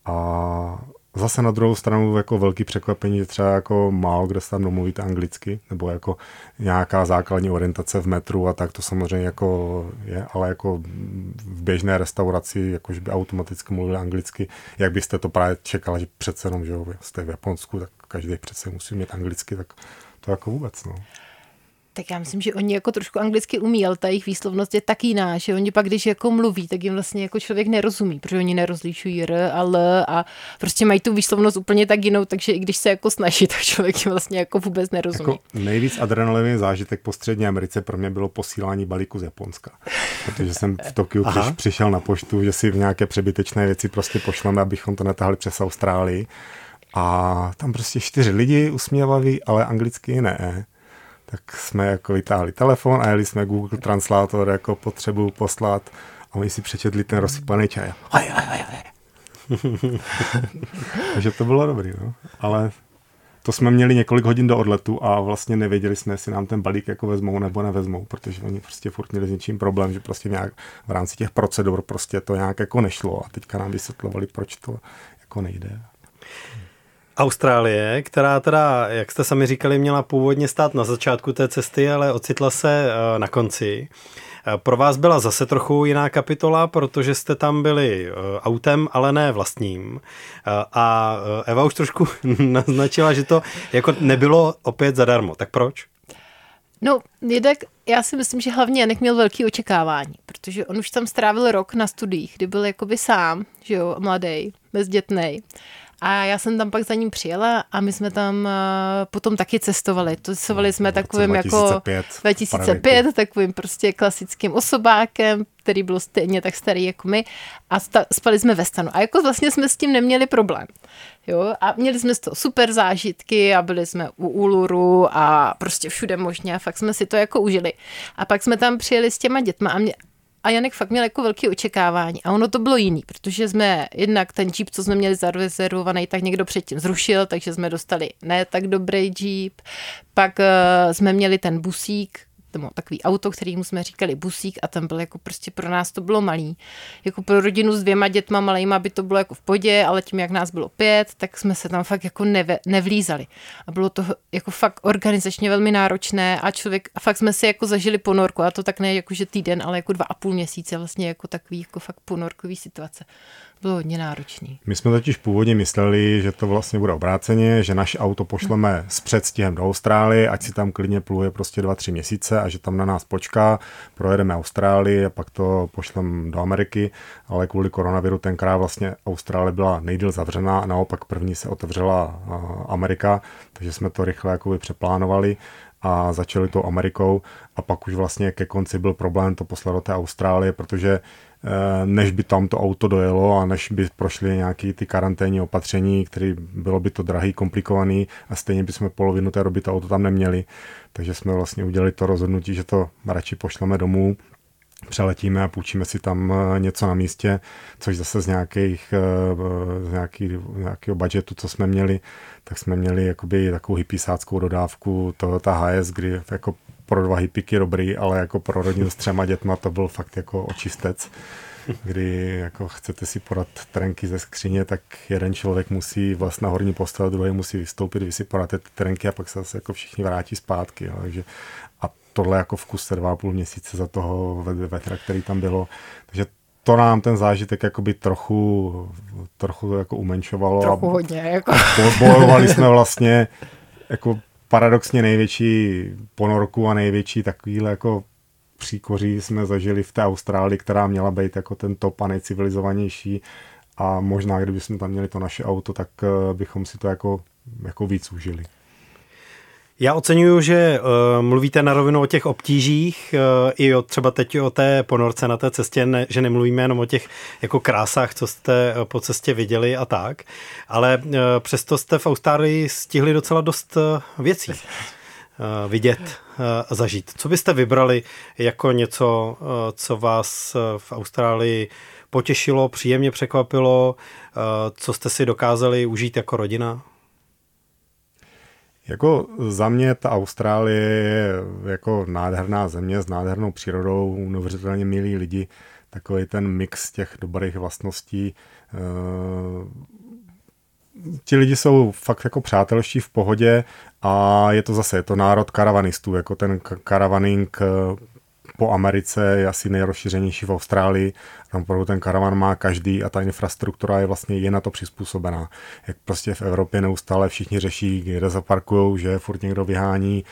A Zase na druhou stranu jako velký překvapení, že třeba jako málo kde se tam domluvíte anglicky, nebo jako nějaká základní orientace v metru a tak to samozřejmě jako je, ale jako v běžné restauraci, jakož by automaticky mluvili anglicky, jak byste to právě čekala, že přece jenom, že jste v Japonsku, tak každý přece musí mít anglicky, tak to jako vůbec, no. Tak já myslím, že oni jako trošku anglicky umí, ale ta jejich výslovnost je tak jiná, že oni pak, když jako mluví, tak jim vlastně jako člověk nerozumí, protože oni nerozlišují R a L a prostě mají tu výslovnost úplně tak jinou, takže i když se jako snaží, tak člověk jim vlastně jako vůbec nerozumí. Jako nejvíc adrenalinový zážitek po střední Americe pro mě bylo posílání balíku z Japonska. Protože jsem v Tokiu když přišel na poštu, že si v nějaké přebytečné věci prostě pošleme, abychom to netahli přes Austrálii. A tam prostě čtyři lidi usměvaví, ale anglicky ne tak jsme jako vytáhli telefon a jeli jsme Google Translator jako potřebu poslat a oni si přečetli ten rozsypaný čaj. [laughs] Takže to bylo dobrý, no. Ale to jsme měli několik hodin do odletu a vlastně nevěděli jsme, jestli nám ten balík jako vezmou nebo nevezmou, protože oni prostě furt měli s něčím problém, že prostě nějak v rámci těch procedur prostě to nějak jako nešlo a teďka nám vysvětlovali, proč to jako nejde. Austrálie, která teda, jak jste sami říkali, měla původně stát na začátku té cesty, ale ocitla se eh, na konci. Eh, pro vás byla zase trochu jiná kapitola, protože jste tam byli eh, autem, ale ne vlastním. A Eva už trošku [laughs] naznačila, že to jako nebylo opět zadarmo. Tak proč? No, jednak já si myslím, že hlavně Janek měl velký očekávání, protože on už tam strávil rok na studiích, kdy byl jakoby sám, že jo, mladý, bezdětnej. A já jsem tam pak za ním přijela a my jsme tam uh, potom taky cestovali. Cestovali jsme takovým 2005, jako 2005, takovým prostě klasickým osobákem, který byl stejně tak starý jako my a sta- spali jsme ve stanu. A jako vlastně jsme s tím neměli problém. Jo? A měli jsme z toho super zážitky a byli jsme u Uluru a prostě všude možně a fakt jsme si to jako užili. A pak jsme tam přijeli s těma dětma a mě, a Janek fakt měl jako velké očekávání. A ono to bylo jiný, protože jsme jednak ten Jeep, co jsme měli zarezervovaný, tak někdo předtím zrušil, takže jsme dostali ne tak dobrý Jeep. Pak uh, jsme měli ten busík, nebo takový auto, kterýmu jsme říkali busík a ten byl jako prostě pro nás to bylo malý. Jako pro rodinu s dvěma dětma malýma by to bylo jako v podě, ale tím, jak nás bylo pět, tak jsme se tam fakt jako neve, nevlízali. A bylo to jako fakt organizačně velmi náročné a člověk, a fakt jsme si jako zažili ponorku a to tak ne jako že týden, ale jako dva a půl měsíce vlastně jako takový jako fakt ponorkový situace bylo hodně náročný. My jsme totiž původně mysleli, že to vlastně bude obráceně, že naše auto pošleme s předstihem do Austrálie, ať si tam klidně pluje prostě dva, tři měsíce a že tam na nás počká, projedeme Austrálii a pak to pošleme do Ameriky, ale kvůli koronaviru tenkrát vlastně Austrálie byla nejdíl zavřená a naopak první se otevřela Amerika, takže jsme to rychle jakoby přeplánovali a začali tou Amerikou a pak už vlastně ke konci byl problém to poslat do té Austrálie, protože než by tam to auto dojelo a než by prošly nějaké ty karanténní opatření, které bylo by to drahý, komplikovaný a stejně bychom polovinu té doby to auto tam neměli. Takže jsme vlastně udělali to rozhodnutí, že to radši pošleme domů, přeletíme a půjčíme si tam eh, něco na místě, což zase z, nějakých, eh, z nějaký, nějakého budgetu, co jsme měli, tak jsme měli jakoby takovou hypisáckou dodávku Toyota HS, kdy jako pro dva hippíky dobrý, ale jako pro rodinu s třema dětma to byl fakt jako očistec kdy jako chcete si podat trenky ze skříně, tak jeden člověk musí vlastně na horní postel, druhý musí vystoupit, vy si podáte ty trenky a pak se zase jako všichni vrátí zpátky. Jo. Takže, a tohle jako v kuse dva a půl měsíce za toho vetra, který tam bylo. Takže to nám ten zážitek jakoby trochu, trochu jako umenšovalo. Trochu hodně. Jako. Bojovali jsme vlastně jako paradoxně největší ponorku a největší takovýhle jako příkoří jsme zažili v té Austrálii, která měla být jako ten top a nejcivilizovanější a možná, kdyby jsme tam měli to naše auto, tak eh, bychom si to jako, jako víc užili. Já oceňuju, že uh, mluvíte na rovinu o těch obtížích, uh, i o, třeba teď o té ponorce na té cestě, ne, že nemluvíme jenom o těch jako krásách, co jste uh, po cestě viděli a tak, ale uh, přesto jste v Austrálii stihli docela dost uh, věcí uh, vidět a zažít. Co byste vybrali jako něco, co vás v Austrálii potěšilo, příjemně překvapilo, co jste si dokázali užít jako rodina? Jako za mě ta Austrálie je jako nádherná země s nádhernou přírodou, neuvěřitelně milí lidi, takový ten mix těch dobrých vlastností. Eh, ti lidi jsou fakt jako přátelští v pohodě a je to zase, je to národ karavanistů, jako ten karavaning po Americe je asi nejrozšířenější v Austrálii. Tam opravdu ten karavan má každý a ta infrastruktura je vlastně je na to přizpůsobená. Jak prostě v Evropě neustále všichni řeší, kde zaparkují, že furt někdo vyhání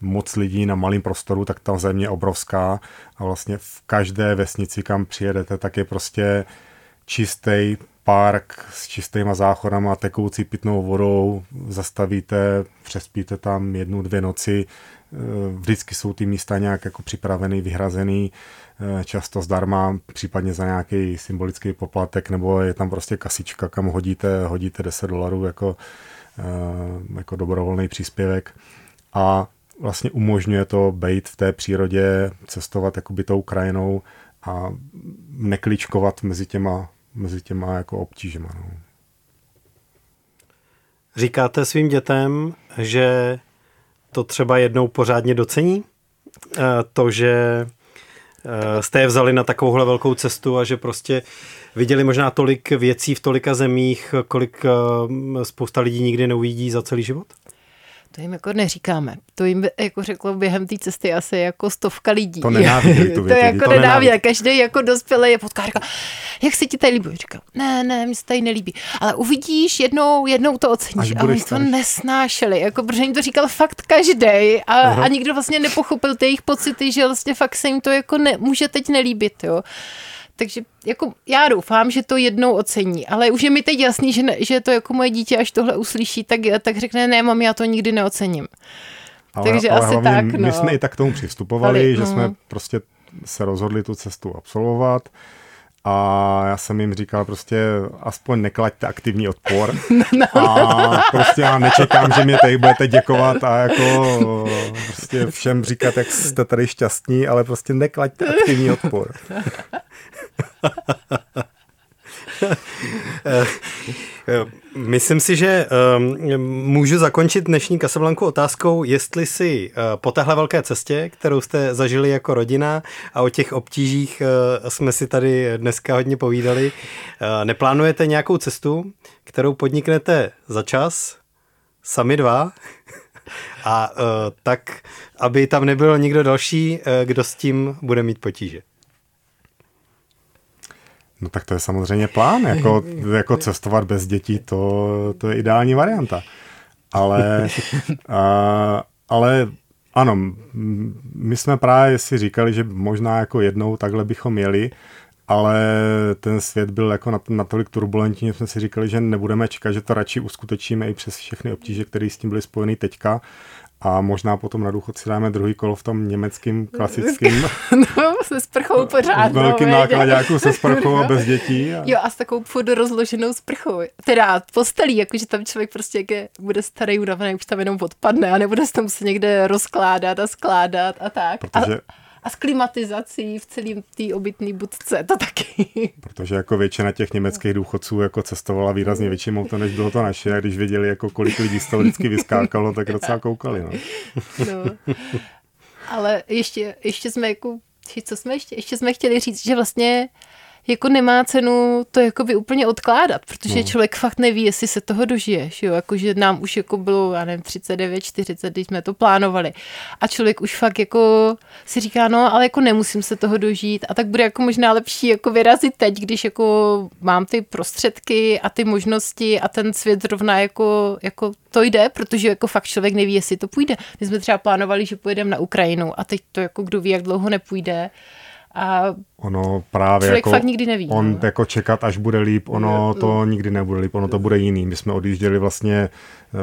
moc lidí na malém prostoru, tak ta země je obrovská a vlastně v každé vesnici, kam přijedete, tak je prostě čistý park s čistýma záchodama, tekoucí pitnou vodou, zastavíte, přespíte tam jednu, dvě noci, vždycky jsou ty místa nějak jako připravený, vyhrazený, eh, často zdarma, případně za nějaký symbolický poplatek, nebo je tam prostě kasička, kam hodíte, hodíte 10 dolarů jako, eh, jako dobrovolný příspěvek a vlastně umožňuje to být v té přírodě, cestovat jakoby tou krajinou a nekličkovat mezi těma mezi těma jako obtížema. No. Říkáte svým dětem, že to třeba jednou pořádně docení? Eh, to, že eh, jste je vzali na takovouhle velkou cestu a že prostě viděli možná tolik věcí v tolika zemích, kolik eh, spousta lidí nikdy neuvidí za celý život? To jim jako neříkáme. To jim jako řeklo během té cesty asi jako stovka lidí. To nenávidí. [laughs] To, to jako to nenávidí. Každý jako dospělý je potká říká, jak se ti tady líbí? Říká, ne, ne, mi se tady nelíbí. Ale uvidíš, jednou, jednou to oceníš. A oni to nesnášeli, jako, protože jim to říkal fakt každý a, a nikdo vlastně nepochopil ty jejich pocity, že vlastně fakt se jim to jako ne, může teď nelíbit. Jo. Takže jako já doufám, že to jednou ocení, ale už je mi teď jasný, že, ne, že to jako moje dítě, až tohle uslyší, tak, tak řekne, ne, mám, já to nikdy neocením. Ale, Takže ale asi tak, no. My jsme i tak k tomu přistupovali, ale, že no. jsme prostě se rozhodli tu cestu absolvovat a já jsem jim říkal prostě aspoň neklaďte aktivní odpor [laughs] no. a prostě já nečekám, že mě tady budete děkovat a jako prostě všem říkat, jak jste tady šťastní, ale prostě neklaďte aktivní odpor. [laughs] [laughs] Myslím si, že um, můžu zakončit dnešní Kasablanku otázkou, jestli si uh, po téhle velké cestě, kterou jste zažili jako rodina a o těch obtížích uh, jsme si tady dneska hodně povídali, neplánujete nějakou cestu, kterou podniknete za čas, sami dva, a tak, aby tam nebyl nikdo další, kdo s tím bude mít potíže? No tak to je samozřejmě plán, jako, [laughs] jako cestovat bez dětí, to, to je ideální varianta. Ale, a, ale ano, my jsme právě si říkali, že možná jako jednou takhle bychom jeli, ale ten svět byl jako natolik turbulentní, že jsme si říkali, že nebudeme čekat, že to radši uskutečíme i přes všechny obtíže, které s tím byly spojeny teďka a možná potom na důchod si dáme druhý kolo v tom německým klasickým. [laughs] no, se sprchou pořád. Velkým nákladňáku se sprchou a bez dětí. A... Jo, a s takovou furt rozloženou sprchou. Teda postelí, jakože tam člověk prostě jak je, bude starý unavený, už tam jenom odpadne a nebude se tam se někde rozkládat a skládat a tak. Protože... A a s klimatizací v celém té obytné budce, to taky. [laughs] Protože jako většina těch německých důchodců jako cestovala výrazně větším auto, než bylo to naše a když věděli, jako kolik lidí z toho vždycky vyskákalo, tak docela koukali. No. [laughs] no. Ale ještě, ještě jsme jako, co jsme ještě, ještě jsme chtěli říct, že vlastně jako nemá cenu to jako by úplně odkládat, protože no. člověk fakt neví, jestli se toho dožiješ, jo, jakože nám už jako bylo, já nevím, 39, 40, když jsme to plánovali a člověk už fakt jako si říká, no, ale jako nemusím se toho dožít a tak bude jako možná lepší jako vyrazit teď, když jako mám ty prostředky a ty možnosti a ten svět zrovna jako, jako to jde, protože jako fakt člověk neví, jestli to půjde. My jsme třeba plánovali, že pojedeme na Ukrajinu a teď to jako kdo ví, jak dlouho nepůjde. A ono právě člověk jako, fakt nikdy neví. On no. jako čekat, až bude líp, ono to nikdy nebude líp, ono to bude jiný. My jsme odjížděli vlastně eh,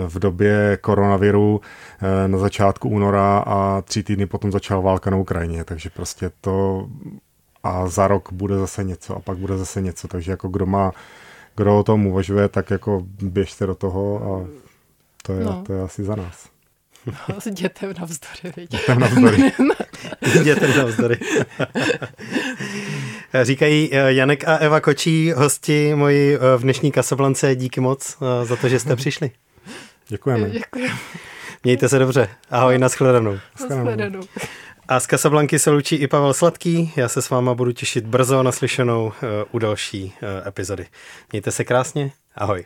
v době koronaviru eh, na začátku února a tři týdny potom začala válka na Ukrajině, takže prostě to a za rok bude zase něco a pak bude zase něco, takže jako kdo má, kdo o tom uvažuje, tak jako běžte do toho a to je, no. to je asi za nás. No, [laughs] s dětem navzdory, vidíte. Dětem navzdory. [laughs] dětem navzdory. [laughs] Říkají eh, Janek a Eva Kočí, hosti moji eh, v dnešní Kasablance. Díky moc eh, za to, že jste přišli. Děkujeme. Děkujeme. Mějte se dobře. Ahoj, nashledanou. Nashledanou. A z Kasablanky se loučí i Pavel Sladký. Já se s váma budu těšit brzo naslyšenou u další epizody. Mějte se krásně. Ahoj.